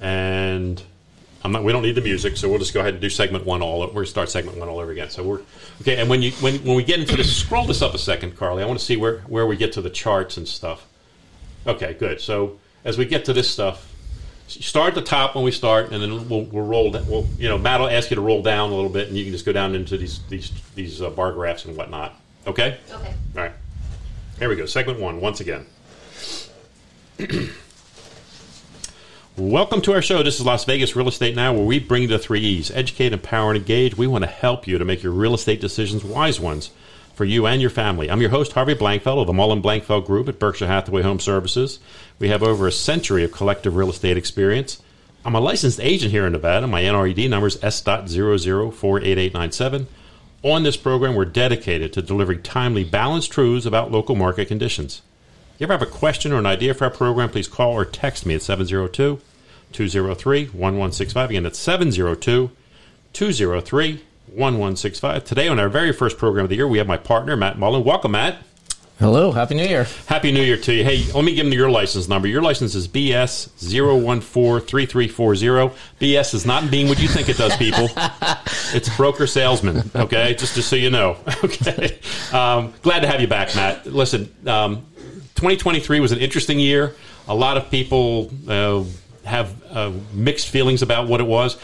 and I'm not. We don't need the music, so we'll just go ahead and do segment one all. We're gonna start segment one all over again. So we're okay. And when you when when we get into this, scroll this up a second, Carly. I want to see where where we get to the charts and stuff. Okay, good. So as we get to this stuff, start at the top when we start, and then we'll, we'll roll. Down, we'll you know Matt will ask you to roll down a little bit, and you can just go down into these these these uh, bar graphs and whatnot. Okay. Okay. All right. Here we go. Segment one once again. Welcome to our show. This is Las Vegas Real Estate Now, where we bring the three E's educate, empower, and engage. We want to help you to make your real estate decisions wise ones for you and your family. I'm your host, Harvey Blankfeld of the Mullin Blankfeld Group at Berkshire Hathaway Home Services. We have over a century of collective real estate experience. I'm a licensed agent here in Nevada. My NRED number is S.00488897. On this program, we're dedicated to delivering timely, balanced truths about local market conditions. You ever have a question or an idea for our program, please call or text me at 702 203 1165. Again, that's 702 203 1165. Today, on our very first program of the year, we have my partner, Matt Mullin. Welcome, Matt. Hello, Happy New Year. Happy New Year to you. Hey, let me give them your license number. Your license is BS 0143340. BS is not being what you think it does, people. it's broker salesman, okay? Just, just so you know, okay? Um, glad to have you back, Matt. Listen, um, 2023 was an interesting year. A lot of people uh, have uh, mixed feelings about what it was.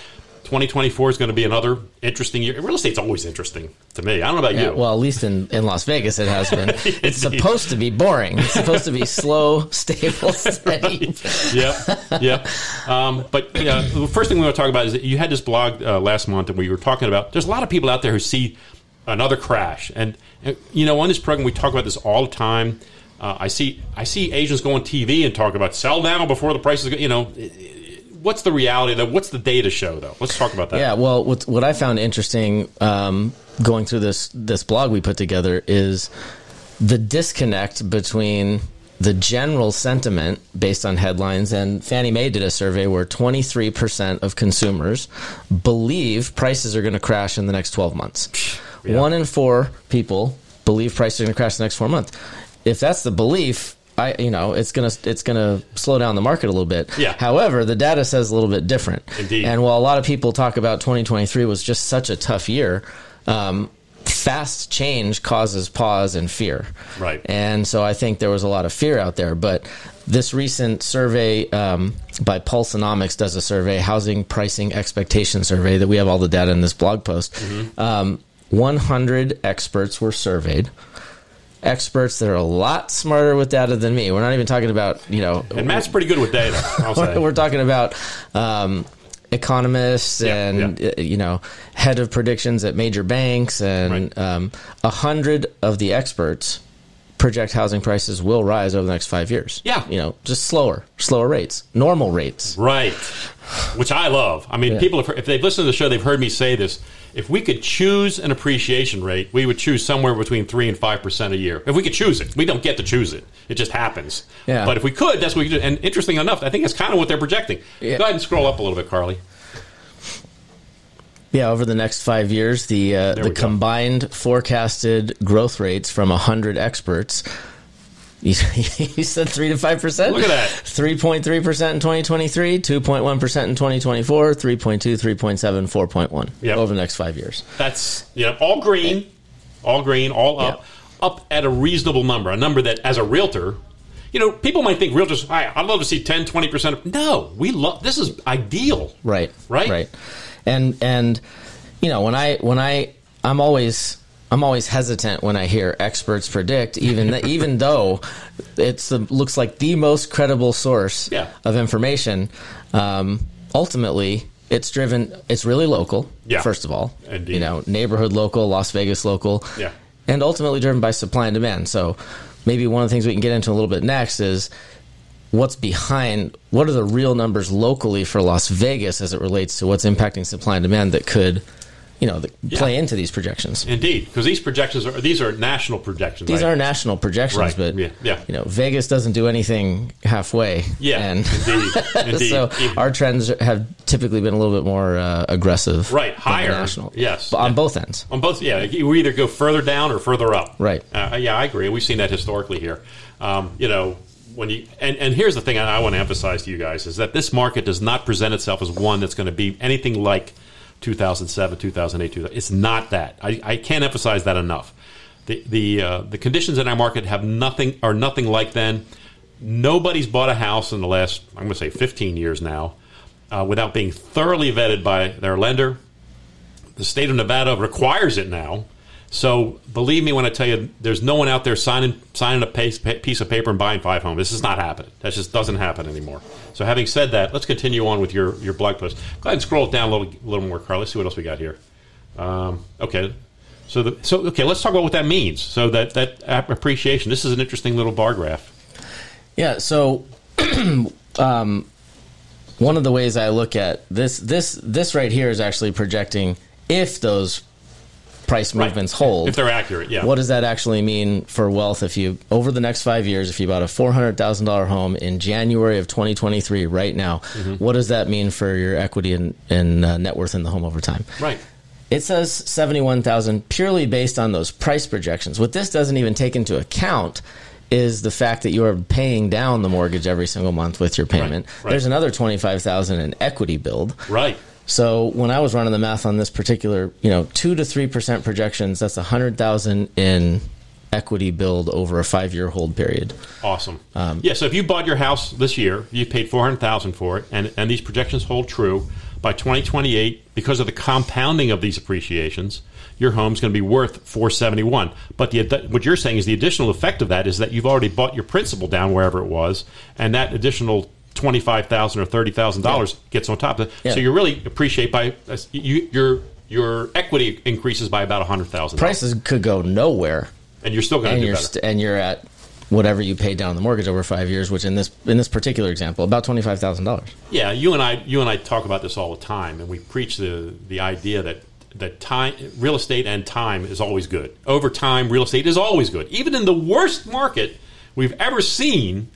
2024 is going to be another interesting year. Real estate's always interesting to me. I don't know about Yeah, you. well, at least in, in Las Vegas, it has been. It's supposed to be boring. It's supposed to be slow, stable, steady. yep, yep. Um, but yeah, the first thing we want to talk about is that you had this blog uh, last month, and we were talking about. There's a lot of people out there who see another crash, and uh, you know, on this program we talk about this all the time. Uh, I see, I see agents go on TV and talk about sell now before the prices go. You know, what's the reality though? What's the data show though? Let's talk about that. Yeah, well, what, what I found interesting um, going through this this blog we put together is the disconnect between the general sentiment based on headlines and Fannie Mae did a survey where 23% of consumers believe prices are going to crash in the next 12 months. Yeah. One in 4 people believe prices are going to crash in the next 4 months. If that's the belief, I you know, it's going to it's to slow down the market a little bit. Yeah. However, the data says a little bit different. Indeed. And while a lot of people talk about 2023 was just such a tough year, um, fast change causes pause and fear. Right. And so I think there was a lot of fear out there. But this recent survey um, by Pulsenomics does a survey, housing pricing expectation survey, that we have all the data in this blog post. Mm-hmm. Um, 100 experts were surveyed. Experts that are a lot smarter with data than me. We're not even talking about, you know, and Matt's pretty good with data. I'll say. we're talking about um, economists Yeah, and yeah. uh, you know head of predictions at major banks and Right. um, a hundred of the experts project housing prices will rise over the next five years. Yeah. you know, just slower, slower rates, normal rates. Right. Which I love. I mean, Yeah. people, have, if they've listened to the show, they've heard me say this. If we could choose an appreciation rate, we would choose somewhere between 3 and 5% a year. If we could choose it. We don't get to choose it. It just happens. Yeah. But if we could, that's what we could do. And interesting enough, I think that's kind of what they're projecting. Yeah. Go ahead and scroll up a little bit, Carly. Yeah, over the next five years, the uh, the we go. combined forecasted growth rates from hundred experts. You, you said three to five percent. Look at that. Three point three percent in twenty twenty three, two point one percent in twenty twenty four, 3.2, 3.7, 4.1 Yep. over the next five years. That's, know, all green, all green, all up, Yeah. up at a reasonable number, a number that, as a realtor, you know, people might think realtors, "Hi, I'd love to see 10, 20%. No, we love, this is ideal. Right. Right? Right. And and you know, when I when I I'm always I'm always hesitant when I hear experts predict, even even though it's the, looks like the most credible source Yeah. of information. Um, ultimately, it's driven. It's really local. Yeah. First of all, Indeed. you know, neighborhood local, Las Vegas local. Yeah. And ultimately driven by supply and demand. So maybe one of the things we can get into a little bit next is what's behind what are the real numbers locally for Las Vegas as it relates to what's impacting supply and demand that could you know that play into these projections. Indeed, because these projections are these are national projections. These right? are national projections, Right. but Yeah. Yeah. you know Vegas doesn't do anything halfway. Yeah, and indeed, indeed. so our trends have typically been a little bit more uh, aggressive, Right, than higher. national, Yes. but on Yeah. both ends. on both. Yeah, we either go further down or further up. Right. Uh, yeah, I agree. We've seen that historically here. Um, you know, when you and, and here's the thing I, I want to emphasize to you guys is that this market does not present itself as one that's going to be anything like 2007, 2008, 2000. It's not that. I, I can't emphasize that enough. The the uh, the conditions in our market have nothing are nothing like then. Nobody's bought a house in the last I'm going to say 15 years now uh, without being thoroughly vetted by their lender. The state of Nevada requires it now. So believe me when I tell you, there's no one out there signing signing a piece of paper and buying five homes. This is not happening. That just doesn't happen anymore. So having said that, let's continue on with your, your blog post. Go ahead and scroll it down a little little more, Carl. Let's see what else we got here. Um, okay, so the, so okay, let's talk about what that means. So that that appreciation. This is an interesting little bar graph. Yeah. So. um, one of the ways I look at this this this right here is actually projecting if those price movements right. hold. If they're accurate, yeah. What does that actually mean for wealth if you over the next 5 years if you bought a $400,000 home in January of 2023 right now, mm-hmm. what does that mean for your equity and, and uh, net worth in the home over time? Right. It says 71,000 purely based on those price projections. What this doesn't even take into account is the fact that you are paying down the mortgage every single month with your payment. Right, right. There's another 25,000 in equity build. Right. So when I was running the math on this particular, you know, 2 to 3% projections, that's a 100,000 in equity build over a 5-year hold period. Awesome. Um, yeah, so if you bought your house this year, you paid 400,000 for it and and these projections hold true by 2028 because of the compounding of these appreciations your home's going to be worth 471. But the, what you're saying is the additional effect of that is that you've already bought your principal down wherever it was, and that additional twenty five thousand or thirty thousand yeah. dollars gets on top of it. Yeah. So you really appreciate by uh, you, your your equity increases by about a hundred thousand. Prices could go nowhere, and you're still going to do better. St- and you're at whatever you paid down the mortgage over five years, which in this in this particular example, about twenty five thousand dollars. Yeah, you and I you and I talk about this all the time, and we preach the the idea that that time, real estate and time is always good. Over time, real estate is always good. Even in the worst market we've ever seen,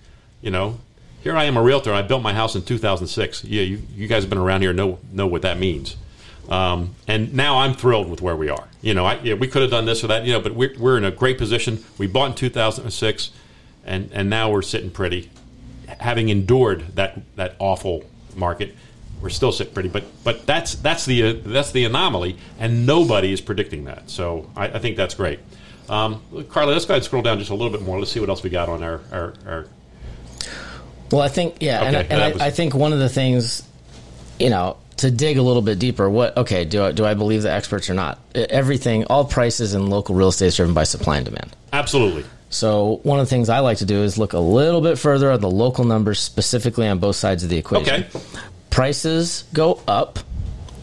you know, here I am a realtor. I built my house in 2006. Yeah, you, you guys have been around here know know what that means. Um, and now I'm thrilled with where we are. You know, I, yeah, we could have done this or that, you know, but we're, we're in a great position. We bought in 2006, and, and now we're sitting pretty, having endured that, that awful market we're still sitting pretty, but but that's that's the uh, that's the anomaly, and nobody is predicting that. So I, I think that's great. Um, Carly, let's go ahead and scroll down just a little bit more. Let's see what else we got on our. our, our... Well, I think yeah, okay, and, I, and I, was... I think one of the things, you know, to dig a little bit deeper, what okay, do I, do I believe the experts or not? Everything, all prices in local real estate is driven by supply and demand. Absolutely. So one of the things I like to do is look a little bit further at the local numbers, specifically on both sides of the equation. Okay prices go up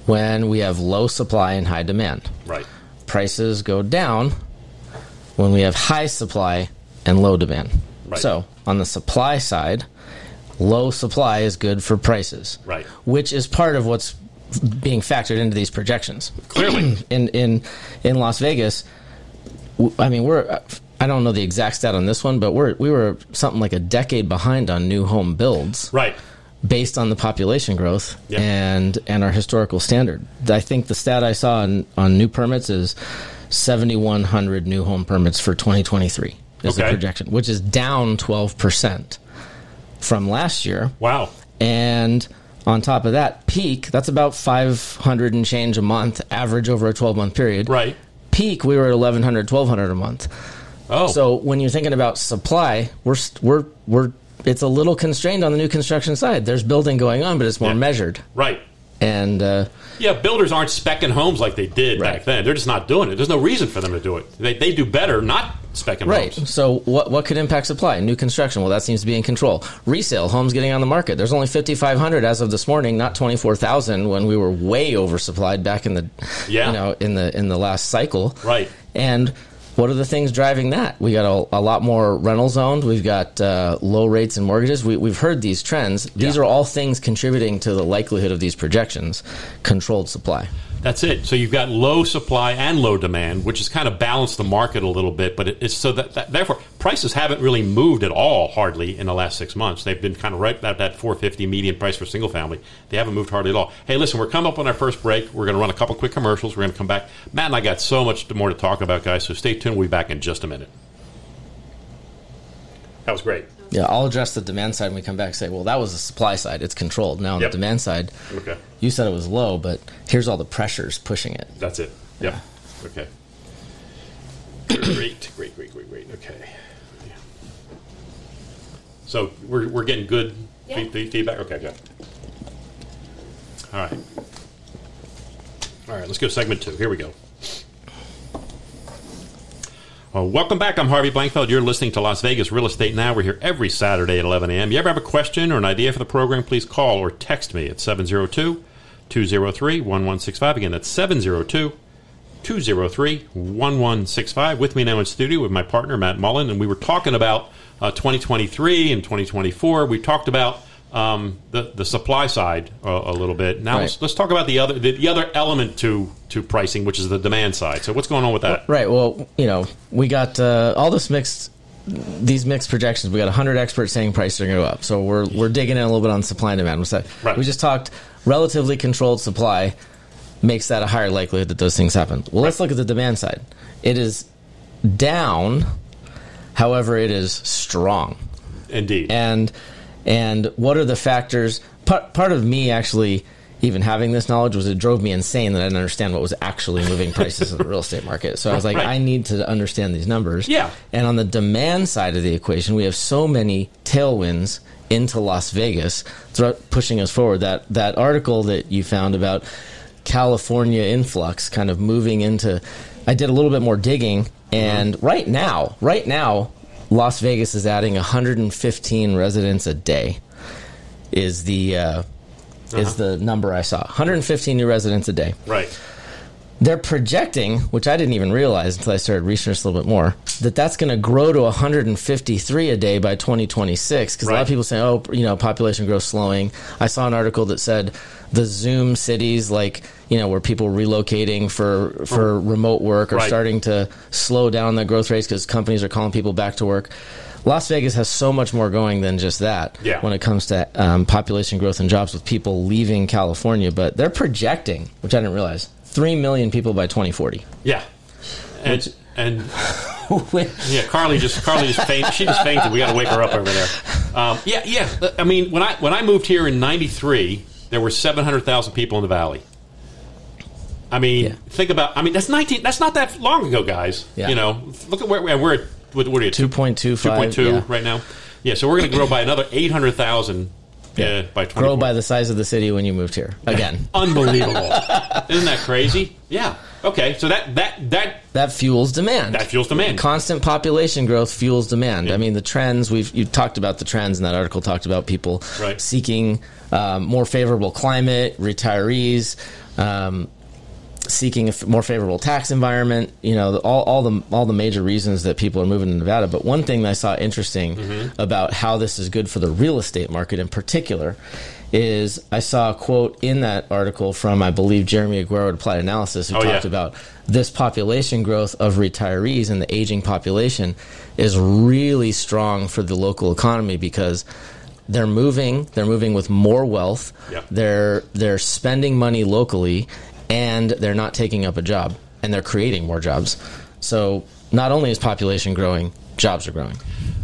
when we have low supply and high demand. Right. Prices go down when we have high supply and low demand. Right. So, on the supply side, low supply is good for prices. Right. Which is part of what's being factored into these projections. Clearly. in in in Las Vegas, I mean, we're I don't know the exact stat on this one, but we're we were something like a decade behind on new home builds. Right based on the population growth and and our historical standard. I think the stat I saw on, on new permits is 7,100 new home permits for 2023 is okay. the projection, which is down 12% from last year. Wow. And on top of that, peak, that's about 500 and change a month, average over a 12 month period. Right. Peak, we were at 1,100, 1,200 a month. Oh. So when you're thinking about supply, we're, we're, we're it's a little constrained on the new construction side. There's building going on, but it's more yeah. measured. Right. And uh, yeah, builders aren't specking homes like they did right. back then. They're just not doing it. There's no reason for them to do it. They, they do better not specking right. homes. So what what could impact supply? New construction. Well, that seems to be in control. Resale homes getting on the market. There's only 5,500 as of this morning, not 24,000 when we were way oversupplied back in the yeah. you know in the in the last cycle. Right. And what are the things driving that? We got a, a lot more rentals owned. We've got uh, low rates and mortgages. We, have heard these trends. These yeah. are all things contributing to the likelihood of these projections. Controlled supply. That's it. So you've got low supply and low demand, which has kind of balanced the market a little bit. But it's so that, that, therefore prices haven't really moved at all, hardly in the last six months. They've been kind of right at that 450 median price for single family. They haven't moved hardly at all. Hey, listen, we're coming up on our first break. We're going to run a couple quick commercials. We're going to come back. Matt and I got so much more to talk about, guys. So stay tuned. We'll be back in just a minute. That was great. Yeah, I'll address the demand side when we come back. and Say, well, that was the supply side; it's controlled. Now on Yep. the demand side, Okay. you said it was low, but here's all the pressures pushing it. That's it. Yep. Okay. great, great, great, great, great. Okay. Yeah. So we're, we're getting good Yeah. feed- feed- feedback. Okay, good. All right. All right, let's go to segment two. Here we go. Well, welcome back. I'm Harvey Blankfeld. You're listening to Las Vegas Real Estate Now. We're here every Saturday at 11 a.m. You ever have a question or an idea for the program, please call or text me at 702 203 1165. Again, that's 702 203 1165. With me now in studio with my partner, Matt Mullin, and we were talking about uh, 2023 and 2024. We talked about um, the, the supply side a, a little bit. Now Right. let's, let's talk about the other the, the other element to to pricing, which is the demand side. So what's going on with that? Right. Well, you know, we got uh, all this mixed. These mixed projections. We got 100 experts saying prices are going to go up. So we're we're digging in a little bit on supply and demand. That? Right. We just talked relatively controlled supply makes that a higher likelihood that those things happen. Well, let's look at the demand side. It is down. However, it is strong. Indeed. and and what are the factors part, part of me actually even having this knowledge was it drove me insane that I didn't understand what was actually moving prices in the real estate market. So I was like, Right. I need to understand these numbers. Yeah. And on the demand side of the equation, we have so many tailwinds into Las Vegas pushing us forward. That that article that you found about California influx kind of moving into I did a little bit more digging and mm-hmm. right now, right now Las Vegas is adding 115 residents a day is the uh, is the number I saw. 115 new residents a day. right. They're projecting, which I didn't even realize until I started researching a little bit more, that that's going to grow to 153 a day by 2026. Because a lot of people say, "Oh, you know, population growth slowing." I saw an article that said the Zoom cities, like you know, where people relocating for for remote work, are Right. starting to slow down the growth rates because companies are calling people back to work. Las Vegas has so much more going than just that Yeah. when it comes to um, population growth and jobs with people leaving California. But they're projecting, which I didn't realize, 3 million people by 2040. Yeah. And and yeah, Carly just Carly just fainted. She just fainted. We got to wake her up over there. Um, yeah, yeah. I mean, when I when I moved here in '93, there were 700,000 people in the valley. I mean, Yeah. think about. I mean, that's 19. That's not that long ago, guys. Yeah. You know, look at where we're. We're at, what, what are you? 2.25, 2.2 right now. Yeah, so we're going to grow by another 800,000 uh, by 20. Grow by the size of the city when you moved here. Again, Unbelievable. Isn't that crazy? Yeah. Okay, so that that that that fuels demand. that fuels demand. Constant population growth fuels demand. Yeah. I mean, the trends we've you talked about the trends in that article. Talked about people Right. seeking um, more favorable climate, retirees. Um, seeking a f- more favorable tax environment, you know, the- all, all the all the major reasons that people are moving to Nevada. But one thing that I saw interesting Mm-hmm. about how this is good for the real estate market in particular is I saw a quote in that article from I believe Jeremy Aguero at Applied Analysis who Oh, talked yeah. about this population growth of retirees and the aging population is really strong for the local economy because they're moving they're moving with more wealth Yeah. they're they're spending money locally and they're not taking up a job and they're creating more jobs so not only is population growing jobs are growing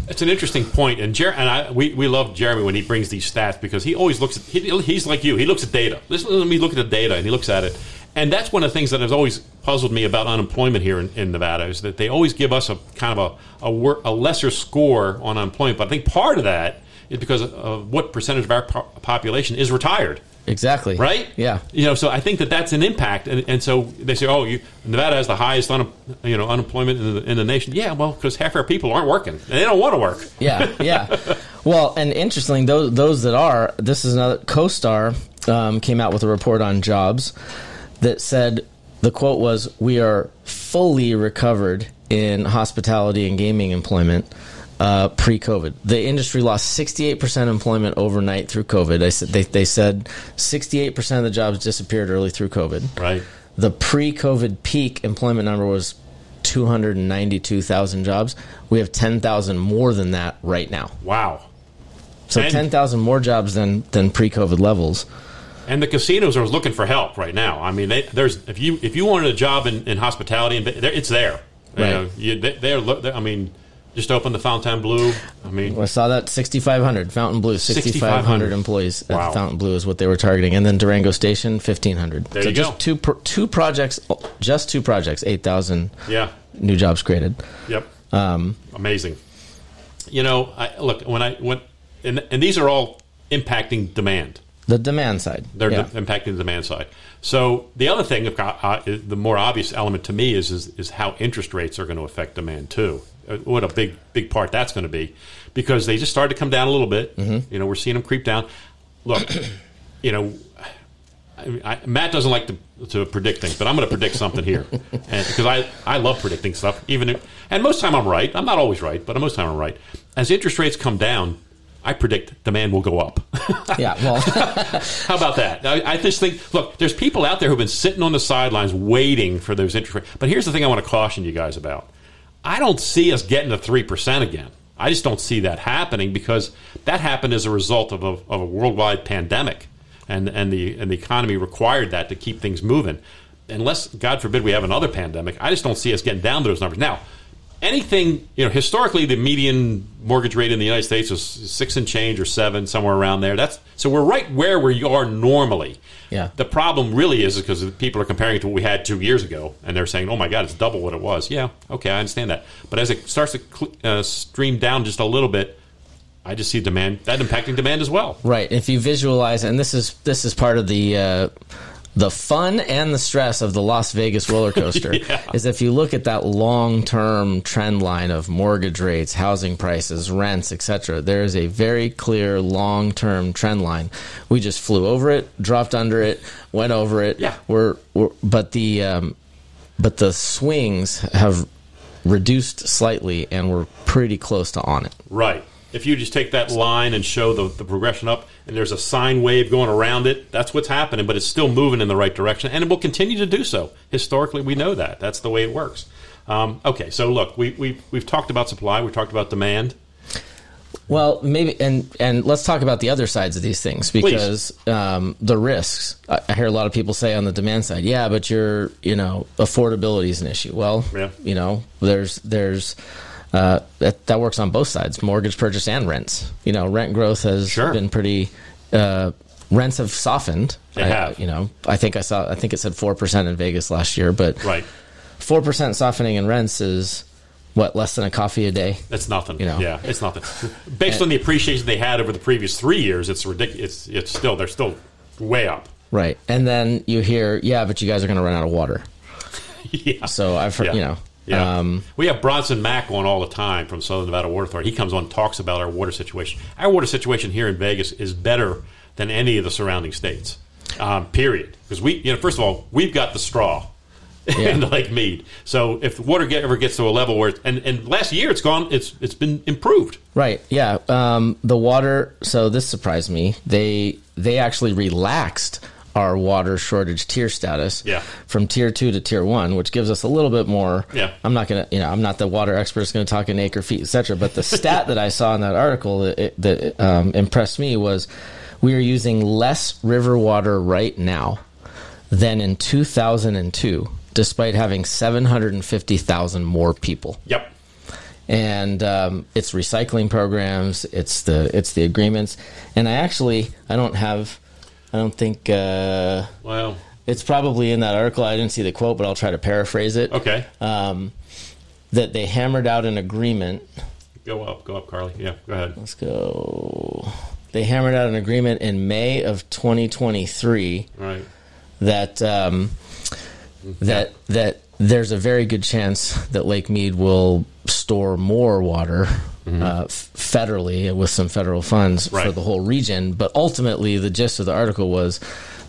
It's an interesting point, and Jer- and I we, we love Jeremy when he brings these stats because he always looks at he, he's like you he looks at data. Listen to me look at the data and he looks at it, and that's one of the things that has always puzzled me about unemployment here in, in Nevada is that they always give us a kind of a a, wor- a lesser score on unemployment. But I think part of that is because of what percentage of our po- population is retired. Exactly right? yeah You know, so I think that that's an impact, and, and so they say, "Oh, you, Nevada has the highest un, you know unemployment in the, in the nation." Yeah, well, because half our people aren't working, and they don't want to work. yeah, yeah. Well, and interestingly, those those that are, this is another CoStar um, came out with a report on jobs that said the quote was, "We are fully recovered in hospitality and gaming employment." Uh, pre-COVID, the industry lost 68% employment overnight through COVID. They said they, they said 68% of the jobs disappeared early through COVID. Right. The pre-COVID peak employment number was 292,000 jobs. We have 10,000 more than that right now. Wow. So 10,000 more jobs than than pre-COVID levels. And the casinos are looking for help right now. I mean, they, there's if you if you wanted a job in, in hospitality, and it's there. You Right. know, you, they, they're. I mean, just opened the Fontainebleau. I mean, I saw that 6,500 Fontainebleau, 6,500 6,500 employees Wow. at Fontainebleau is what they were targeting, and then Durango Station 1,500. There so you just go. two pro- two projects, just two projects, 8,000 yeah, new jobs created. Yep. Um, Amazing. You know, I, look when I when and, and these are all impacting demand. The demand side, They're yeah. de- impacting the demand side. So the other thing, of uh, the more obvious element to me is, is is how interest rates are going to affect demand too. Uh, What a big big part that's going to be, because they just started to come down a little bit. Mm-hmm. You know, we're seeing them creep down. Look, you know, I, I, Matt doesn't like to, to predict things, but I'm going to predict something here, and because I, I love predicting stuff. Even if, and most time I'm right. I'm not always right, but most time I'm right. As interest rates come down, I predict demand will go up. yeah, well, How about that? I, I just think, look, there's people out there who've been sitting on the sidelines waiting for those interest rates. But here's the thing I want to caution you guys about. I don't see us getting to 3% again. I just don't see that happening because that happened as a result of a, of a worldwide pandemic. And, and, the, and the economy required that to keep things moving. Unless, God forbid, we have another pandemic, I just don't see us getting down to those numbers. Now, anything you know historically the median mortgage rate in the united states was six and change or seven somewhere around there that's so we're right where we are normally Yeah. the problem really is because people are comparing it to what we had two years ago and they're saying oh my god it's double what it was yeah okay i understand that but as it starts to uh, stream down just a little bit i just see demand that impacting demand as well right. If you visualize, and this is this is part of the uh, the fun and the stress of the Las Vegas roller coaster Yeah. is if you look at that long term trend line of mortgage rates, housing prices, rents, etc. There is a very clear long term trend line. We just flew over it, dropped under it, went over it. Yeah. We're, we're but the um, but the swings have reduced slightly, and we're pretty close to on it. Right. If you just take that line and show the, the progression up, and there's a sine wave going around it, that's what's happening, but it's still moving in the right direction, and it will continue to do so. Historically, we know that. That's the way it works. Um, okay, so look, we, we, we've talked about supply, we've talked about demand. Well, maybe, and and let's talk about the other sides of these things because um, the risks. I, I hear a lot of people say on the demand side, yeah, but your you know affordability is an issue. Well, Yeah. you know, there's there's uh, that that works on both sides, mortgage purchase and rents. You know, rent growth has Sure. been pretty. Uh, rents have softened. They I- have. You know, I think I saw. I think it said four percent in Vegas last year, but Right. four percent softening in rents is what less than a coffee a day. That's nothing. You know. Yeah, it's nothing. Based on the appreciation they had over the previous three years, it's ridiculous. It's, it's still, they're still way up. Right. And then you hear, yeah, but you guys are going to run out of water. yeah. So I've heard, Yeah. you know, Yeah. um, we have Bronson Mack on all the time from Southern Nevada Water Authority. He comes on and talks about our water situation. Our water situation here in Vegas is better than any of the surrounding states. Um, period. Because we, you know, first of all, we've got the straw Yeah. in Lake Mead. So if the water get, ever gets to a level where, it's, and, and last year it's gone, it's it's been improved. right. Yeah. Um, the water. So this surprised me. They, they actually relaxed our water shortage tier status Yeah. from tier two to tier one, which gives us a little bit more. Yeah. I'm not going to, you know, I'm not the water expert that's going to talk in acre feet, et cetera. But the stat that I saw in that article that, that um, impressed me was we are using less river water right now than in 2002, despite having 750,000 more people. Yep. And um, it's recycling programs, it's the it's the agreements, and I actually I don't have, I don't think uh, Well, it's probably in that article. I didn't see the quote, but I'll try to paraphrase it. okay. Um, that they hammered out an agreement. go up, go up, Carly. Yeah, go ahead. Let's go. They hammered out an agreement in May of 2023 Right. that um, that that there's a very good chance that Lake Mead will store more water uh, federally with some federal funds for the whole region. But ultimately, the gist of the article was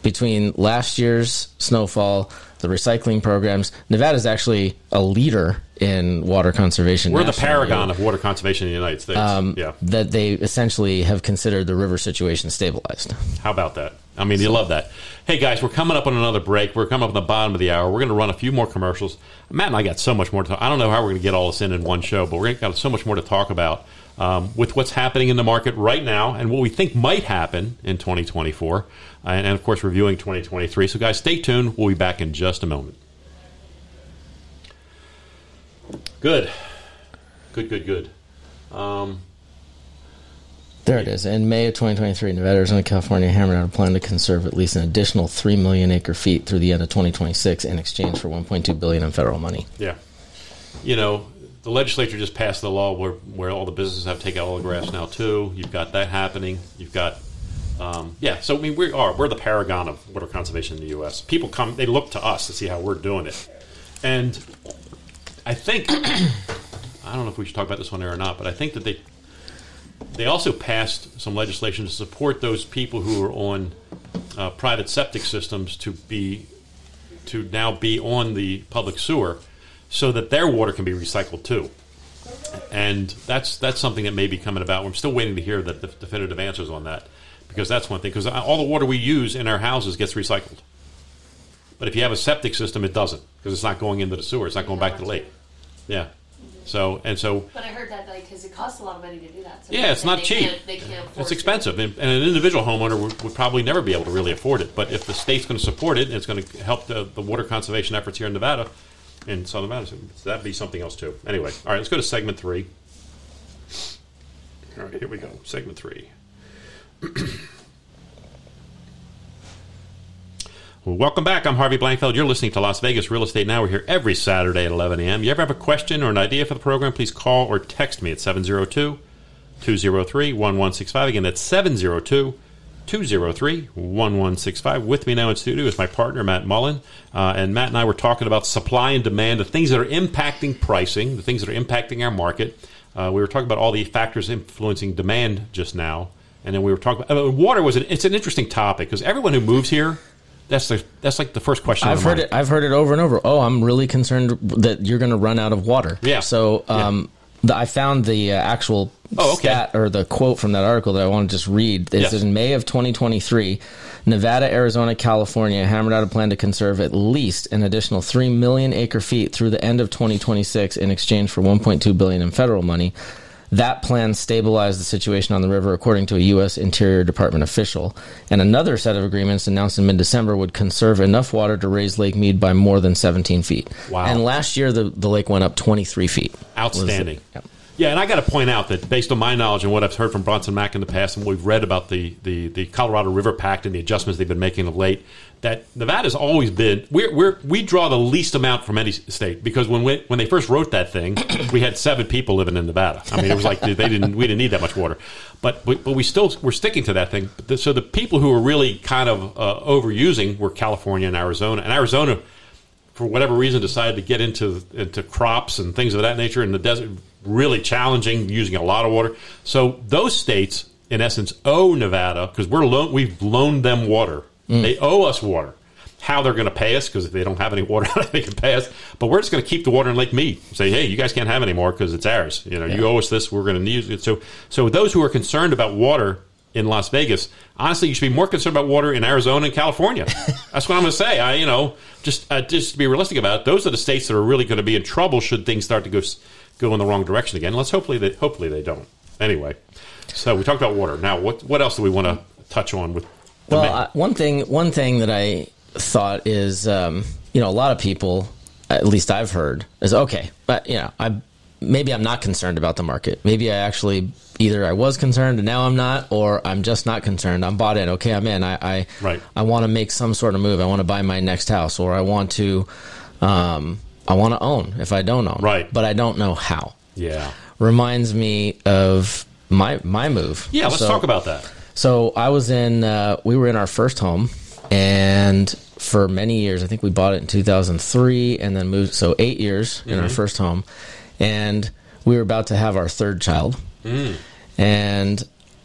between last year's snowfall, the recycling programs. Nevada is actually a leader in water conservation. We're the paragon of water conservation in the United States. Um, yeah. That they essentially have considered the river situation stabilized. How about that? I mean, you love that. Hey, guys, we're coming up on another break. We're coming up on the bottom of the hour. We're going to run a few more commercials. Matt and I got so much more to talk. I don't know how we're going to get all this in in one show, but we're got so much more to talk about um, with what's happening in the market right now and what we think might happen in 2024, and, and of course, reviewing 2023. So, guys, stay tuned. We'll be back in just a moment. Good. good, good, good. Um, There it is. In May of 2023, Nevada, Arizona, California hammered out a plan to conserve at least an additional 3 million acre feet through the end of 2026 in exchange for 1.2 billion in federal money. yeah, you know, the legislature just passed the law where where all the businesses have to take out all the grass now too. You've got that happening. You've got. Um, yeah, so I mean, we are we're the paragon of water conservation in the U.S. People come, they look to us to see how we're doing it, and I think I don't know if we should talk about this one there or not, but I think that they they also passed some legislation to support those people who are on uh, private septic systems to be to now be on the public sewer, so that their water can be recycled too. And that's that's something that may be coming about. I'm still waiting to hear the, the definitive answers on that, because that's one thing. Because all the water we use in our houses gets recycled, but if you have a septic system, it doesn't because it's not going into the sewer. It's not going back to the lake. Yeah. So and so But I heard that like because it costs a lot of money to do that. So Yeah, it's not can't- cheap. They can't. afford It's expensive, and, and an individual homeowner would, would probably never be able to really afford it. But if the state's going to support it, and it's going to help the, the water conservation efforts here in Nevada, in Southern Nevada, so that'd be something else too. Anyway, all right, let's go to segment three. All right, here we go. Segment three. Well, welcome back. I'm Harvey Blankfeld. You're listening to Las Vegas Real Estate Now. We're here every Saturday at 11 a.m. You ever have a question or an idea for the program, please call or text me at 702 203 1165. Again, that's 702 203 1165. With me now in studio is my partner, Matt Mullin. Uh, and Matt and I were talking about supply and demand, the things that are impacting pricing, the things that are impacting our market. Uh, we were talking about all the factors influencing demand just now. And then we were talking about uh, water was an, it's an interesting topic because everyone who moves here, that's the that's like the first question. I've heard mind. it. I've heard it over and over. Oh, I'm really concerned that you're going to run out of water. Yeah. So, um, the, I found the uh, actual Oh, okay. stat or the quote from that article that I want to just read. It Yes. says in May of 2023, Nevada, Arizona, California hammered out a plan to conserve at least an additional 3 million acre feet through the end of 2026 in exchange for 1.2 billion in federal money. That plan stabilized the situation on the river, according to a U.S. Interior Department official. And another set of agreements announced in mid December would conserve enough water to raise Lake Mead by more than 17 feet. Wow. And last year, the, the lake went up 23 feet. Outstanding. Yeah, and I got to point out that based on my knowledge and what I've heard from Bronson Mack in the past, and what we've read about the, the, the Colorado River Pact and the adjustments they've been making of late, that Nevada's always been we're, we're we draw the least amount from any state because when we, when they first wrote that thing, we had seven people living in Nevada. I mean, it was like they didn't we didn't need that much water, but we, but we still we're sticking to that thing. So the people who were really kind of uh, overusing were California and Arizona, and Arizona for whatever reason decided to get into into crops and things of that nature in the desert really challenging using a lot of water so those states in essence owe nevada because we're loan, we've loaned them water they owe us water how they're going to pay us because if they don't have any water they can pay us but we're just going to keep the water in lake mead say hey you guys can't have any more because it's ours you know you owe us this we're going to use it so so those who are concerned about water in Las Vegas. Honestly, you should be more concerned about water in Arizona and California. That's what I'm going to say. I, you know, just uh, just to be realistic about it, those are the states that are really going to be in trouble should things start to go go in the wrong direction again. Let's hopefully they hopefully they don't. Anyway, so we talked about water. Now, what what else do we want to touch on with? Well, ma- I, one thing one thing that I thought is, um, you know, a lot of people, at least I've heard, is okay, but you know, I maybe I'm not concerned about the market. Maybe I actually either I was concerned and now I'm not, or I'm just not concerned. I'm bought in. Okay, I'm in. I I, Right. I want to make some sort of move. I want to buy my next house, or I want to, um, I want to own if I don't own, Right. But I don't know how. yeah, Reminds me of my my move. yeah. Let's So- talk about that. So I was in, uh, we were in our first home, and for many years, I think we bought it in 2003 and then moved, so eight years in our first home. And we were about to have our third child. And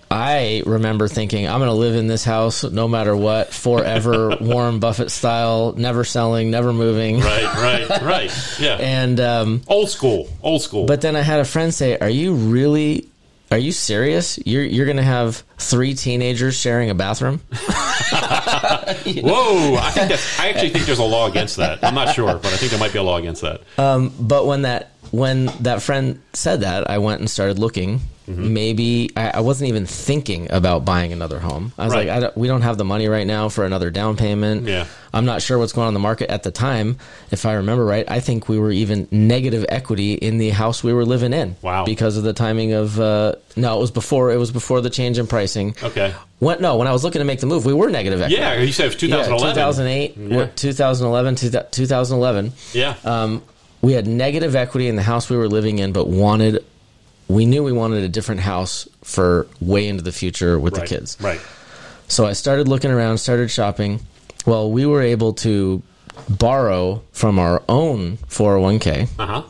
I remember thinking, I'm going to live in this house no matter what, forever, Warren Buffett style, never selling, never moving. Right, right, right. Yeah, And, um, old school, old school. but then I had a friend say, "Are you really? Are you serious? You're you're going to have three teenagers sharing a bathroom?" whoa, I think that's, I actually think there's a law against that. I'm not sure, but I think there might be a law against that. Um, but when that when that friend said that, I went and started looking maybe I, I wasn't even thinking about buying another home. I was Right. like, I don't, we don't have the money right now for another down payment. Yeah. I'm not sure what's going on in the market at the time. If I remember right, I think we were even negative equity in the house we were living in. Wow. Because of the timing of uh, no, it was before it was before the change in pricing. Okay. When, no, when I was looking to make the move, we were negative equity. Yeah, you said it was 2011. 2008, Yeah. what, 2011, 2011. Yeah. Um, we had negative equity in the house we were living in, but wanted, we knew we wanted a different house for way into the future with right. the kids. Right. So I started looking around, started shopping. Well, we were able to borrow from our own 401k, Uh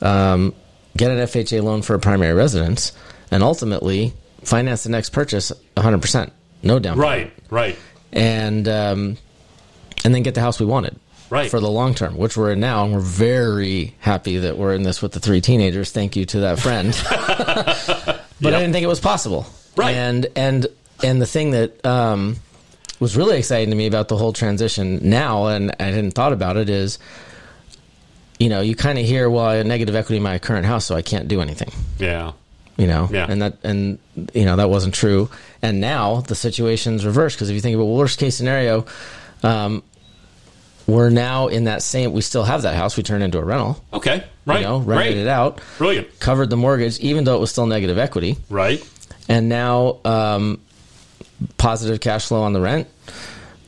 huh. um, get an FHA loan for a primary residence, and ultimately finance the next purchase 100%, no down payment Right. Right. and um, and then get the house we wanted Right. for the long term, which we're in now, and we're very happy that we're in this with the three teenagers. Thank you to that friend. but I didn't think it was possible. Right. And and and the thing that um, was really exciting to me about the whole transition now, and I hadn't thought about it, is you know you kind of hear, well, I have negative equity in my current house, so I can't do anything Yeah. you know Yeah. and that and you know that wasn't true and now the situation's reversed because if you think about worst case scenario um, we're now in that same we still have that house we turned into a rental Okay. Right. you know rented Great. it out Brilliant. covered the mortgage even though it was still negative equity Right. and now um, positive cash flow on the rent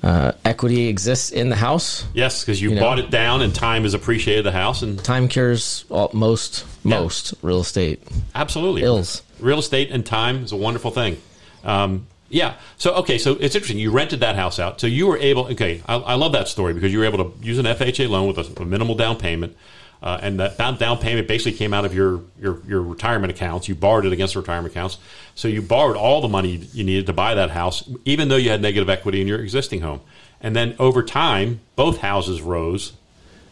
uh, equity exists in the house Yes, because you, You know. bought it down, and time has appreciated the house, and time cures all, most most real estate absolutely Ills. Real estate and time is a wonderful thing. Um, yeah. So okay. So it's interesting. You rented that house out, so you were able. Okay, I, I love that story because you were able to use an FHA loan with a, a minimal down payment, uh, and that down, payment basically came out of your, your your retirement accounts. You borrowed it against retirement accounts, so you borrowed all the money you needed to buy that house, even though you had negative equity in your existing home. And then over time, both houses rose.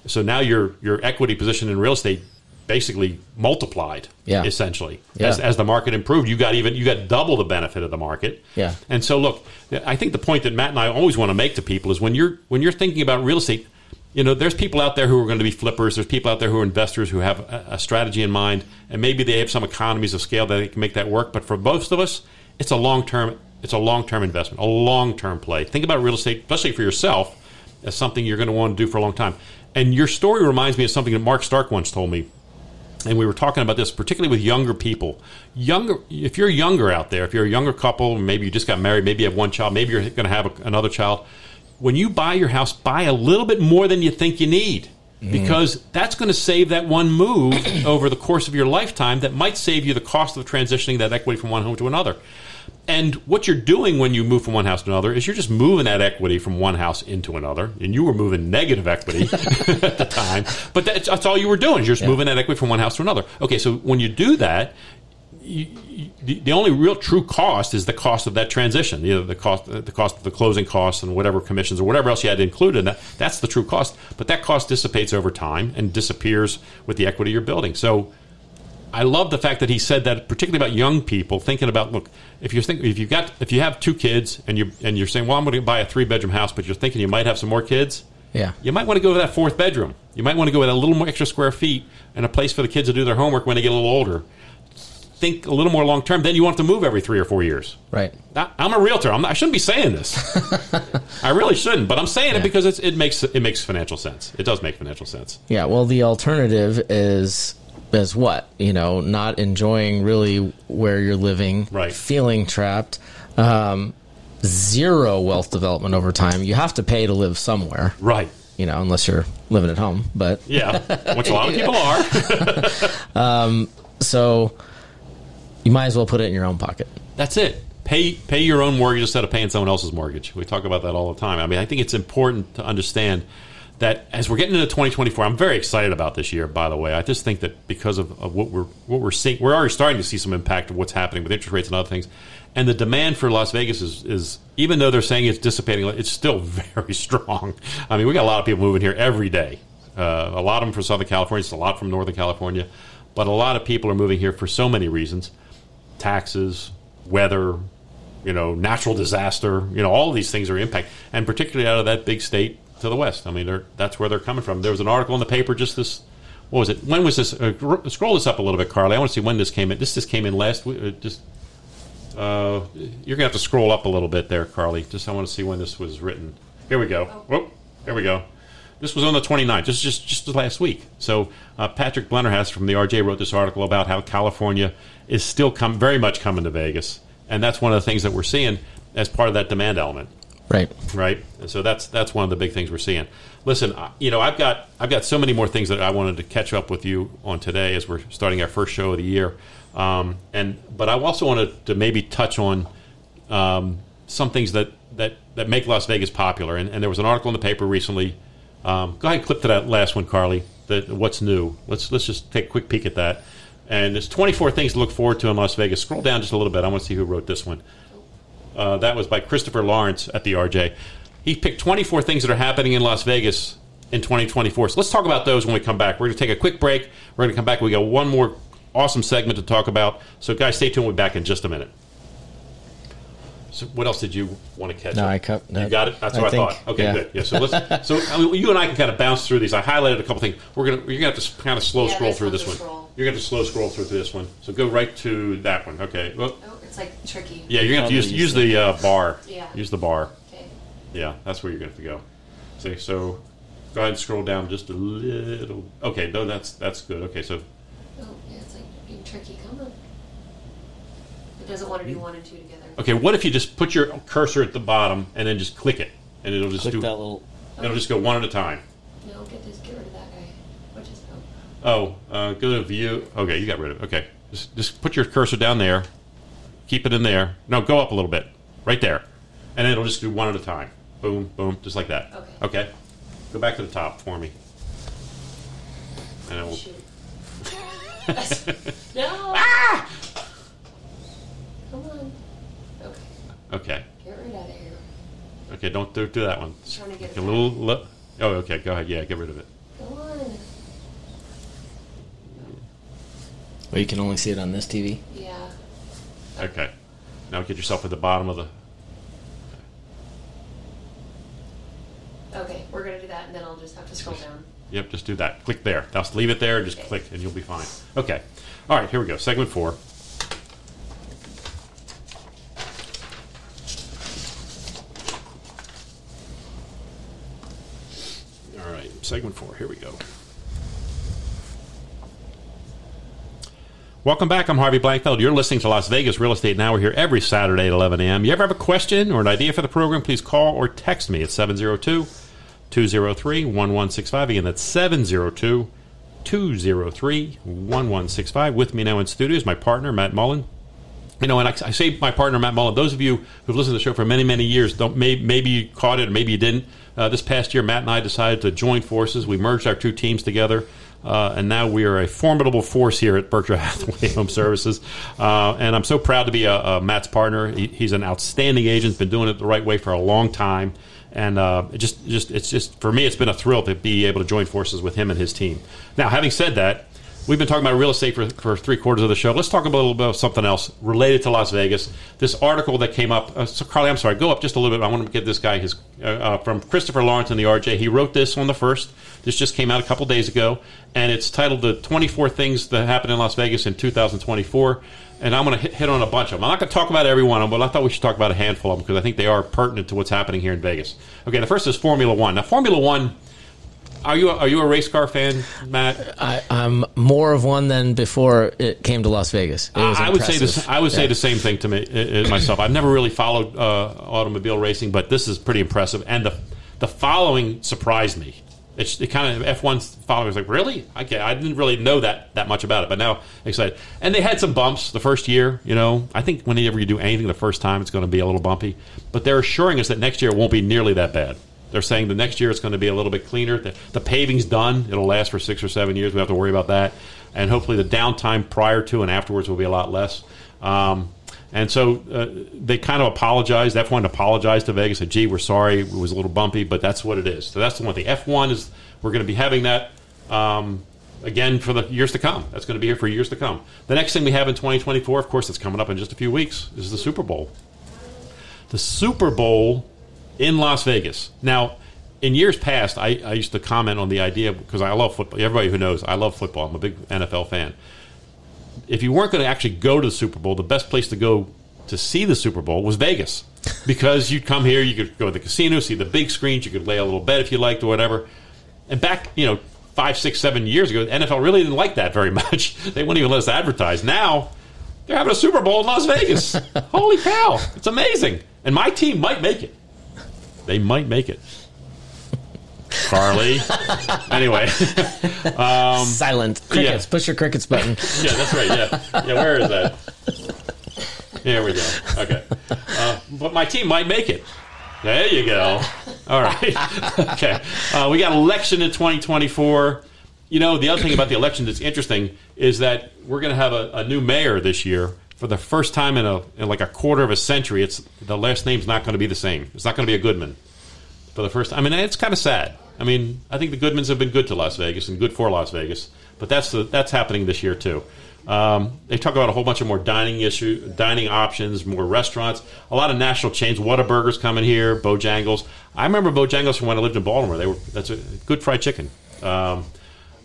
So now your your equity position in real estate basically multiplied Yeah. essentially Yeah. as, as the market improved you got even you got double the benefit of the market Yeah. and so look i think the point that matt and i always want to make to people is when you're when you're thinking about real estate you know there's people out there who are going to be flippers there's people out there who are investors who have a, a strategy in mind and maybe they have some economies of scale that they can make that work but for most of us it's a long term it's a long term investment a long term play think about real estate especially for yourself as something you're going to want to do for a long time and your story reminds me of something that mark stark once told me and we were talking about this particularly with younger people. Younger if you're younger out there if you're a younger couple maybe you just got married maybe you have one child maybe you're going to have a, another child when you buy your house buy a little bit more than you think you need. Mm-hmm. Because that's going to save that one move over the course of your lifetime that might save you the cost of transitioning that equity from one home to another and what you're doing when you move from one house to another is you're just moving that equity from one house into another. And you were moving negative equity at the time. But that's, that's all you were doing. Is You're just moving that equity from one house to another. Okay, so when you do that, you, you, the, the only real true cost is the cost of that transition. You know, the cost, the cost of the closing costs and whatever commissions or whatever else you had included in that. That's the true cost. But that cost dissipates over time and disappears with the equity you're building. So I love the fact that he said that, particularly about young people thinking about. Look, if you think if you got if you have two kids and you and you're saying, well, I'm going to buy a three bedroom house, but you're thinking you might have some more kids. yeah You might want to go to that fourth bedroom. You might want to go with a little more extra square feet and a place for the kids to do their homework when they get a little older. Think a little more long term. Then you want to move every three or four years. right I- I'm a realtor. I'm not, I shouldn't be saying this. I really shouldn't, but I'm saying it because it's, it makes it makes financial sense. It does make financial sense. Yeah, well, the alternative is is what you know, not enjoying really where you're living, Right. Feeling trapped, um, zero wealth development over time. You have to pay to live somewhere, Right. you know, unless you're living at home. But Yeah. Which a lot of people are. Um, so you might as well put it in your own pocket. That's it. Pay pay your own mortgage instead of paying someone else's mortgage. We talk about that all the time. I mean, I think it's important to understand that as we're getting into 2024, I'm very excited about this year. By the way, I just think that because of, of what we're what we're seeing, we're already starting to see some impact of what's happening with interest rates and other things. And the demand for Las Vegas is, is even though they're saying it's dissipating, it's still very strong. I mean, we got a lot of people moving here every day. Uh, a lot of them from Southern California, it's a lot from Northern California, but a lot of people are moving here for so many reasons: taxes, weather, you know, natural disaster, you know, all of these things are impact, and particularly out of that big state to the west. I mean, they're, that's where they're coming from. There was an article in the paper just this what was it? When was this? Uh, scroll this up a little bit, Carly. I want to see when this came in. This just came in last week. Uh, just uh, you're gonna have to scroll up a little bit there, Carly. Just I want to see when this was written. Here we go. Whoop, here we go. This was on the 29th. This is just just last week. So uh, Patrick Blennerhassett from the RJ wrote this article about how California is still come very much coming to Vegas, and that's one of the things that we're seeing as part of that demand element Right. right? And so that's that's one of the big things we're seeing. Listen, you know, I've got I've got so many more things that I wanted to catch up with you on today as we're starting our first show of the year. Um, and but I also wanted to maybe touch on um, some things that, that, that make Las Vegas popular. And, and there was an article in the paper recently. Um, go ahead and clip to that last one, Carly. That what's new? Let's let's just take a quick peek at that. And there's 24 things to look forward to in Las Vegas. Scroll down just a little bit. I want to see who wrote this one. Uh, that was by Christopher Lawrence at the RJ. He picked 24 things that are happening in Las Vegas in 2024. So let's talk about those when we come back. We're going to take a quick break. We're going to come back. We got one more awesome segment to talk about. So, guys, stay tuned. We'll be back in just a minute. So, what else did you want to catch? No, up? I cut- You got it. That's what I, think, thought. Okay, yeah. good. Yeah. So let's. So I mean, you and I can kind of bounce through these. I highlighted a couple things. We're gonna. You're gonna have to kind of slow Yeah, scroll through this one. scroll. You're gonna have to slow scroll through this one. So go right to that one. Okay. Well, Oh, it's like tricky. yeah, you're gonna have to use use use the uh, bar. Yeah. Use the bar. Okay. Yeah, that's where you're going to have to go. See, so go ahead and scroll down just a little. Okay, no, that's that's good. Okay, so Oh, yeah, it's like being tricky. Come on. It doesn't want to do one and two together. okay, what if you just put your cursor at the bottom and then just click it, and it'll just Click do. that little. It'll just go one at a time. No, get this. Get rid of that guy. Which is Oh, oh. uh, go to view. Okay, you got rid of it. Okay, just just put your cursor down there. Keep it in there. No, go up a little bit, right there, and it'll just do one at a time. Boom, boom, just like that. Okay. Okay. Go back to the top for me. And it will. Shoot. no. Ah! Come on. Okay. Okay. Get rid of it here. Okay, don't do, do that one. trying to get it a little. Li- oh, okay. Go ahead. Yeah, get rid of it. Go on. Well, you can only see it on this TV. Yeah. Okay. Now get yourself at the bottom of the. Okay, we're gonna do that, and then I'll just have to scroll down. Yep, just do that. Click there. Just leave it there. Just click, and you'll be fine. Okay. All right. Here we go. Segment four. All right. Segment four. Here we go. Welcome back. I'm Harvey Blankfeld. You're listening to Las Vegas Real Estate Now. We're here every Saturday at 11 a.m. You ever have a question or an idea for the program, please call or text me at 702 203 1165. Again, that's 702 203 1165. With me now in studio is my partner, Matt Mullin. You know, and I, I say my partner Matt Mullin. Those of you who've listened to the show for many, many years, don't may, maybe you caught it, or maybe you didn't. Uh, this past year, Matt and I decided to join forces. We merged our two teams together, uh, and now we are a formidable force here at Berkshire Hathaway Home Services. Uh, and I'm so proud to be a, a Matt's partner. He, he's an outstanding agent. Been doing it the right way for a long time, and uh, it just, just, it's just for me, it's been a thrill to be able to join forces with him and his team. Now, having said that. We've been talking about real estate for, for three quarters of the show. Let's talk a little bit about something else related to Las Vegas. This article that came up. Uh, so Carly, I'm sorry. Go up just a little bit. I want to give this guy his uh, uh, from Christopher Lawrence in the RJ. He wrote this on the first. This just came out a couple days ago, and it's titled "The 24 Things That Happened in Las Vegas in 2024." And I'm going to hit, on a bunch of them. I'm not going to talk about every one of them, but I thought we should talk about a handful of them because I think they are pertinent to what's happening here in Vegas. Okay, the first is Formula One. Now, Formula One. Are you a, are you a race car fan, Matt? I, I'm more of one than before it came to Las Vegas. I would say this. I would say the same thing to me myself. I've never really followed uh, automobile racing, but this is pretty impressive. And the the following surprised me. It's it kind of F one following was like really. Okay, I didn't really know that that much about it, but now excited. And they had some bumps the first year. You know, I think whenever you do anything the first time, it's going to be a little bumpy. But they're assuring us that next year it won't be nearly that bad. They're saying the next year it's going to be a little bit cleaner. The, the paving's done. It'll last for six or seven years. We have to worry about that. And hopefully the downtime prior to and afterwards will be a lot less. Um, and so uh, they kind of apologized. F1 apologized to Vegas. Said, "Gee, we're sorry. It was a little bumpy, but that's what it is." So that's the one thing. F1 is we're going to be having that um, again for the years to come. That's going to be here for years to come. The next thing we have in 2024, of course, it's coming up in just a few weeks, is the Super Bowl. The Super Bowl in Las Vegas. Now, in years past, I, I used to comment on the idea because I love football. Everybody who knows, I love football. I'm a big NFL fan. If you weren't going to actually go to the Super Bowl, the best place to go to see the Super Bowl was Vegas because you'd come here, you could go to the casino, see the big screens, you could lay a little bed if you liked or whatever. And back, you know, five, six, seven years ago, the NFL really didn't like that very much. They wouldn't even let us advertise. Now they're having a Super Bowl in Las Vegas. Holy cow! It's amazing. And my team might make it. They might make it. Carly. anyway, Silent crickets. yeah. Push your crickets button. yeah, that's right. Yeah, yeah. Where is that? There we go. Okay, uh, but my team might make it. There you go. All right. okay. Uh, we got election in 2024. You know, the other thing about the election that's interesting is that we're going to have a, a new mayor this year for the first time in a in like a quarter of a century. It's the last name's not going to be the same. It's not going to be a Goodman for the first. I mean, it's kind of sad. I mean, I think the Goodmans have been good to Las Vegas and good for Las Vegas, but that's the, that's happening this year too. Um, they talk about a whole bunch of more dining issue, dining options, more restaurants, a lot of national chains. Whataburger's coming here, Bojangles. I remember Bojangles from when I lived in Baltimore. They were that's a good fried chicken. Um,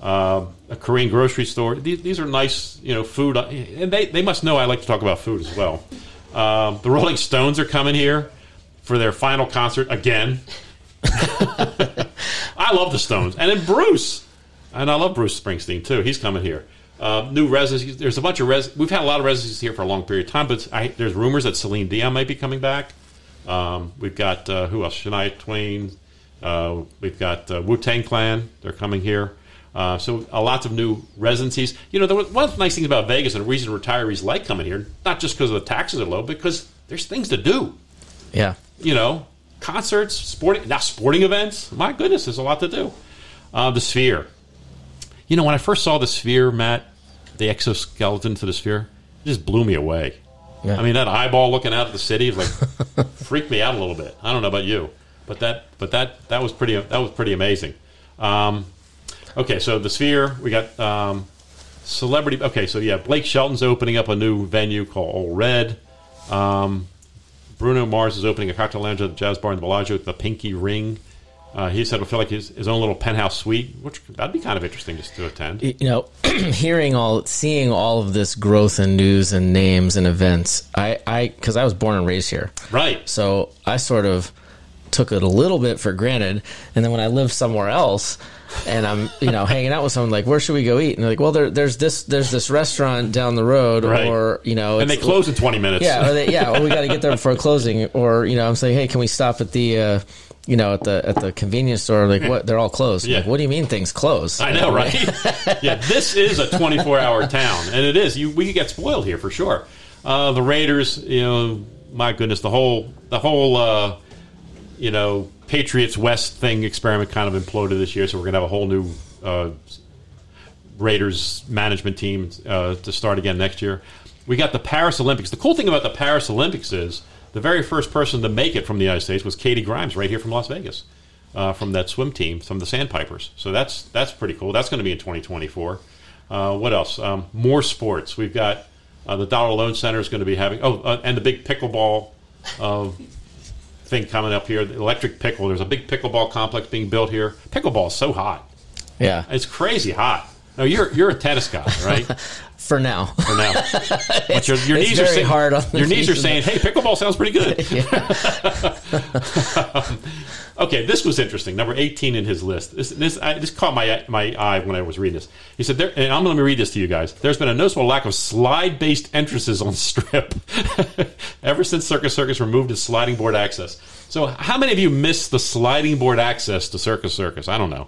uh, a Korean grocery store. These, these are nice, you know, food, and they, they must know I like to talk about food as well. Um, the Rolling Stones are coming here for their final concert again. I love the Stones, and then Bruce, and I love Bruce Springsteen too. He's coming here. Uh, new residencies. There's a bunch of res. We've had a lot of residencies here for a long period of time, but I, there's rumors that Celine Dion might be coming back. Um, we've got uh, who else? Shania Twain. Uh, we've got uh, Wu Tang Clan. They're coming here. Uh, so lots of new residencies. You know, the, one of the nice things about Vegas and the reason retirees like coming here, not just because the taxes are low, but because there's things to do. Yeah. You know, concerts, sporting now sporting events. My goodness, there's a lot to do. Uh, the Sphere. You know, when I first saw the Sphere, Matt, the exoskeleton to the Sphere, it just blew me away. Yeah. I mean, that eyeball looking out at the city like freaked me out a little bit. I don't know about you, but that but that that was pretty that was pretty amazing. Um, okay, so the Sphere, we got um, celebrity. Okay, so yeah, Blake Shelton's opening up a new venue called Ole Red. Um, Bruno Mars is opening a cocktail lounge at the Jazz Bar in the Bellagio with the Pinky Ring. Uh, he said it'll feel like his, his own little penthouse suite, which that'd be kind of interesting just to attend. you know, hearing all, seeing all of this growth and news and names and events, I, I, because I was born and raised here, Right. so I sort of took it a little bit for granted. And then when I lived somewhere else, and I'm, you know, hanging out with someone like, where should we go eat? And they're like, well, there, there's this, there's this restaurant down the road, Right. or you know, And they close in 20 minutes. Yeah, or they, yeah, or we got to get there before closing, or you know, I'm saying, hey, can we stop at the, uh, you know, at the at the convenience store? Like, what? They're all closed. Yeah. Like, what do you mean things close? I know, right? yeah, this is a 24 hour town, and it is. You we get spoiled here for sure. Uh, the Raiders, you know, my goodness, the whole the whole uh, you know Patriots West thing experiment kind of imploded this year, so we're gonna have a whole new uh, Raiders management team uh, to start again next year. We got the Paris Olympics. The cool thing about the Paris Olympics is the very first person to make it from the United States was Katie Grimes, right here from Las Vegas, uh, from that swim team, from the Sandpipers. So that's that's pretty cool. That's going to be in 2024. Uh, what else? Um, more sports. We've got uh, the Dollar Loan Center is going to be having. Oh, uh, and the big pickleball uh, thing coming up here. The electric pickle. There's a big pickleball complex being built here. Pickleball is so hot. Yeah, It's crazy hot. No, you're you're a tennis guy, right? for now. For now, but your, your knees are saying, hard on your knees are saying, "Hey, pickleball sounds pretty good." okay, this was interesting. Number eighteen in his list. This this, I, this caught my my eye when I was reading this. He said, there, and I'm going to read this to you guys. There's been a noticeable lack of slide-based entrances on Strip ever since Circus Circus removed its sliding board access. So, how many of you missed the sliding board access to Circus Circus? I don't know.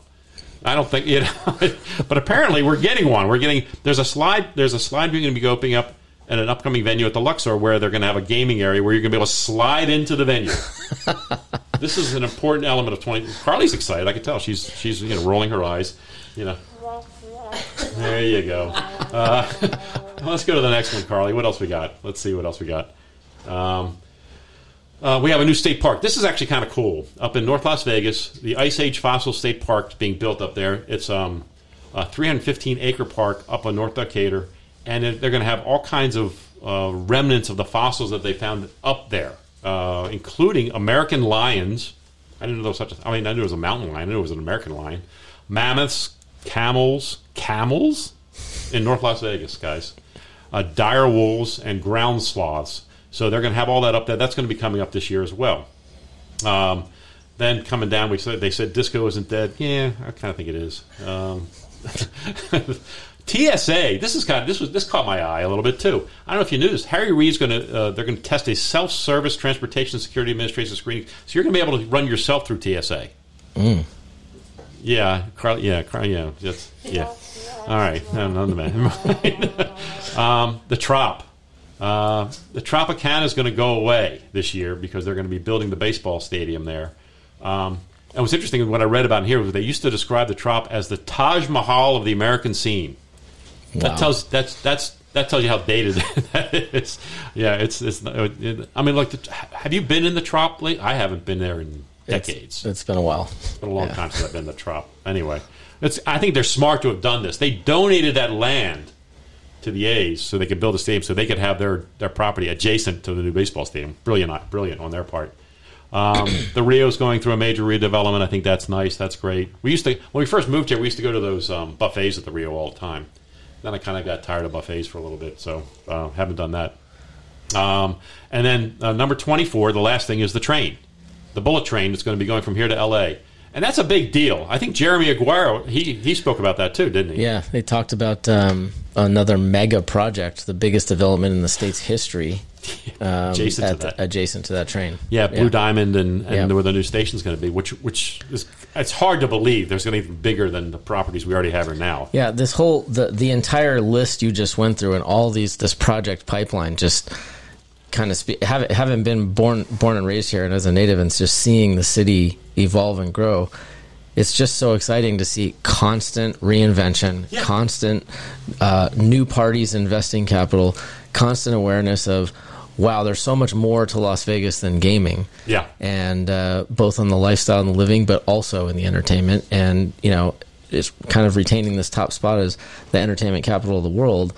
I don't think you know, but apparently we're getting one. We're getting there's a slide. There's a slide we're going to be opening up at an upcoming venue at the Luxor where they're going to have a gaming area where you're going to be able to slide into the venue. this is an important element of 20. Carly's excited. I can tell she's she's you know rolling her eyes. You know. There you go. Uh, let's go to the next one, Carly. What else we got? Let's see what else we got. Um, uh, we have a new state park. This is actually kind of cool. Up in North Las Vegas, the Ice Age Fossil State Park is being built up there. It's um, a 315 acre park up on North Decatur, and they're going to have all kinds of uh, remnants of the fossils that they found up there, uh, including American lions. I didn't know there was such a. I mean, I knew it was a mountain lion. I knew it was an American lion. Mammoths, camels, camels in North Las Vegas, guys. Uh, dire wolves and ground sloths. So they're going to have all that up there. That's going to be coming up this year as well. Um, then coming down, we said they said disco isn't dead. Yeah, I kind of think it is. Um, TSA. This is kind of this was this caught my eye a little bit too. I don't know if you knew this. Harry Reid's going to uh, they're going to test a self-service transportation security administration screening. So you're going to be able to run yourself through TSA. Yeah, Carl, yeah, Carl, yeah, just yeah. All right, no, none of that. um, the Trop. Uh, the Tropicana is going to go away this year because they're going to be building the baseball stadium there. Um, and what's interesting, what I read about in here was they used to describe the Trop as the Taj Mahal of the American scene. That tells that's that's that tells you how dated that is. Yeah, it's it's. It, I mean, like, the, have you been in the Trop? lately? I haven't been there in It's- decades. it's been a while. It's been a long Yeah. time since I've been in the Trop. Anyway, it's. I think they're smart to have done this. They donated that land to the A's so they could build a stadium, so they could have their their property adjacent to the new baseball stadium. Brilliant, brilliant on their part. Um, the Rio's going through a major redevelopment. I think that's nice. That's great. We used to when we first moved here, we used to go to those um, buffets at the Rio all the time. Then I kind of got tired of buffets for a little bit, so uh, haven't done that. Um, and then uh, number 24, the last thing is the train. The bullet train that's going to be going from here to LA. And that's a big deal. I think Jeremy Aguero, he, he spoke about that too, didn't he? Yeah, they talked about um, another mega project, the biggest development in the state's history, um, Adjacent to that. adjacent to that train. Yeah, Blue Diamond and, and Yeah. where the new station's going to be, which which is it's hard to believe there's going to be bigger than the properties we already have here now. Yeah, this whole the the entire list you just went through and all these this project pipeline just kind of spe- haven't haven't been born born and raised here and as a native and just seeing the city evolve and grow. It's just so exciting to see constant reinvention, Yeah. constant uh, new parties investing capital, constant awareness of wow, there's so much more to Las Vegas than gaming Yeah. and uh, both on the lifestyle and the living, but also in the entertainment. And you know, it's kind of retaining this top spot as the entertainment capital of the world.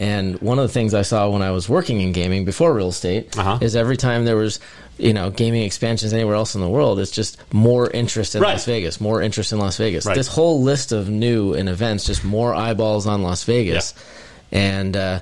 And one of the things I saw when I was working in gaming before real estate Uh-huh. is every time there was, you know, gaming expansions anywhere else in the world, it's just more interest in Right. Las Vegas, more interest in Las Vegas. Right. This whole list of new and events, just more eyeballs on Las Vegas. And uh,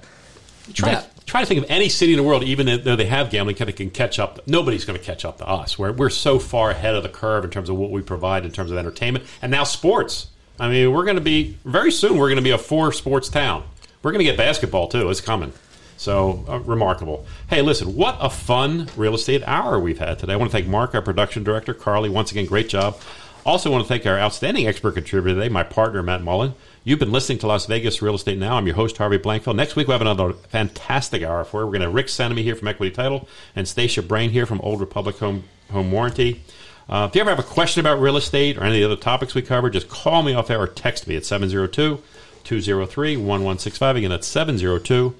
Try, that- to, try to think of any city in the world, even though they have gambling, kind of can catch up. Nobody's going to catch up to us. We're, we're so far ahead of the curve in terms of what we provide in terms of entertainment and now sports. I mean, we're going to be very soon. We're going to be a four sports town. We're going to get basketball too. It's coming. So uh, remarkable. Hey, listen, what a fun real estate hour we've had today. I want to thank Mark, our production director, Carly. Once again, great job. Also, want to thank our outstanding expert contributor today, my partner Matt Mullin. You've been listening to Las Vegas Real Estate Now. I'm your host Harvey Blankfeld. Next week we have another fantastic hour for you. We're going to Rick Senemy here from Equity Title and Stacia Brain here from Old Republic Home Home Warranty. Uh, if you ever have a question about real estate or any of the other topics we cover, just call me off air or text me at 702 203 1165. Again, that's 702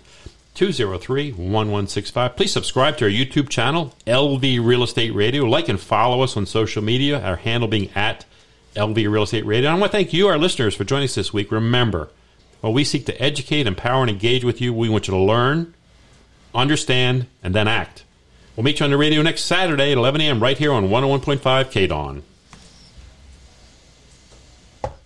203 1165. Please subscribe to our YouTube channel, LV Real Estate Radio. Like and follow us on social media, our handle being at LV Real Estate Radio. And I want to thank you, our listeners, for joining us this week. Remember, while we seek to educate, empower, and engage with you, we want you to learn, understand, and then act. We'll meet you on the radio next Saturday at 11 a.m. right here on 101.5 KDON.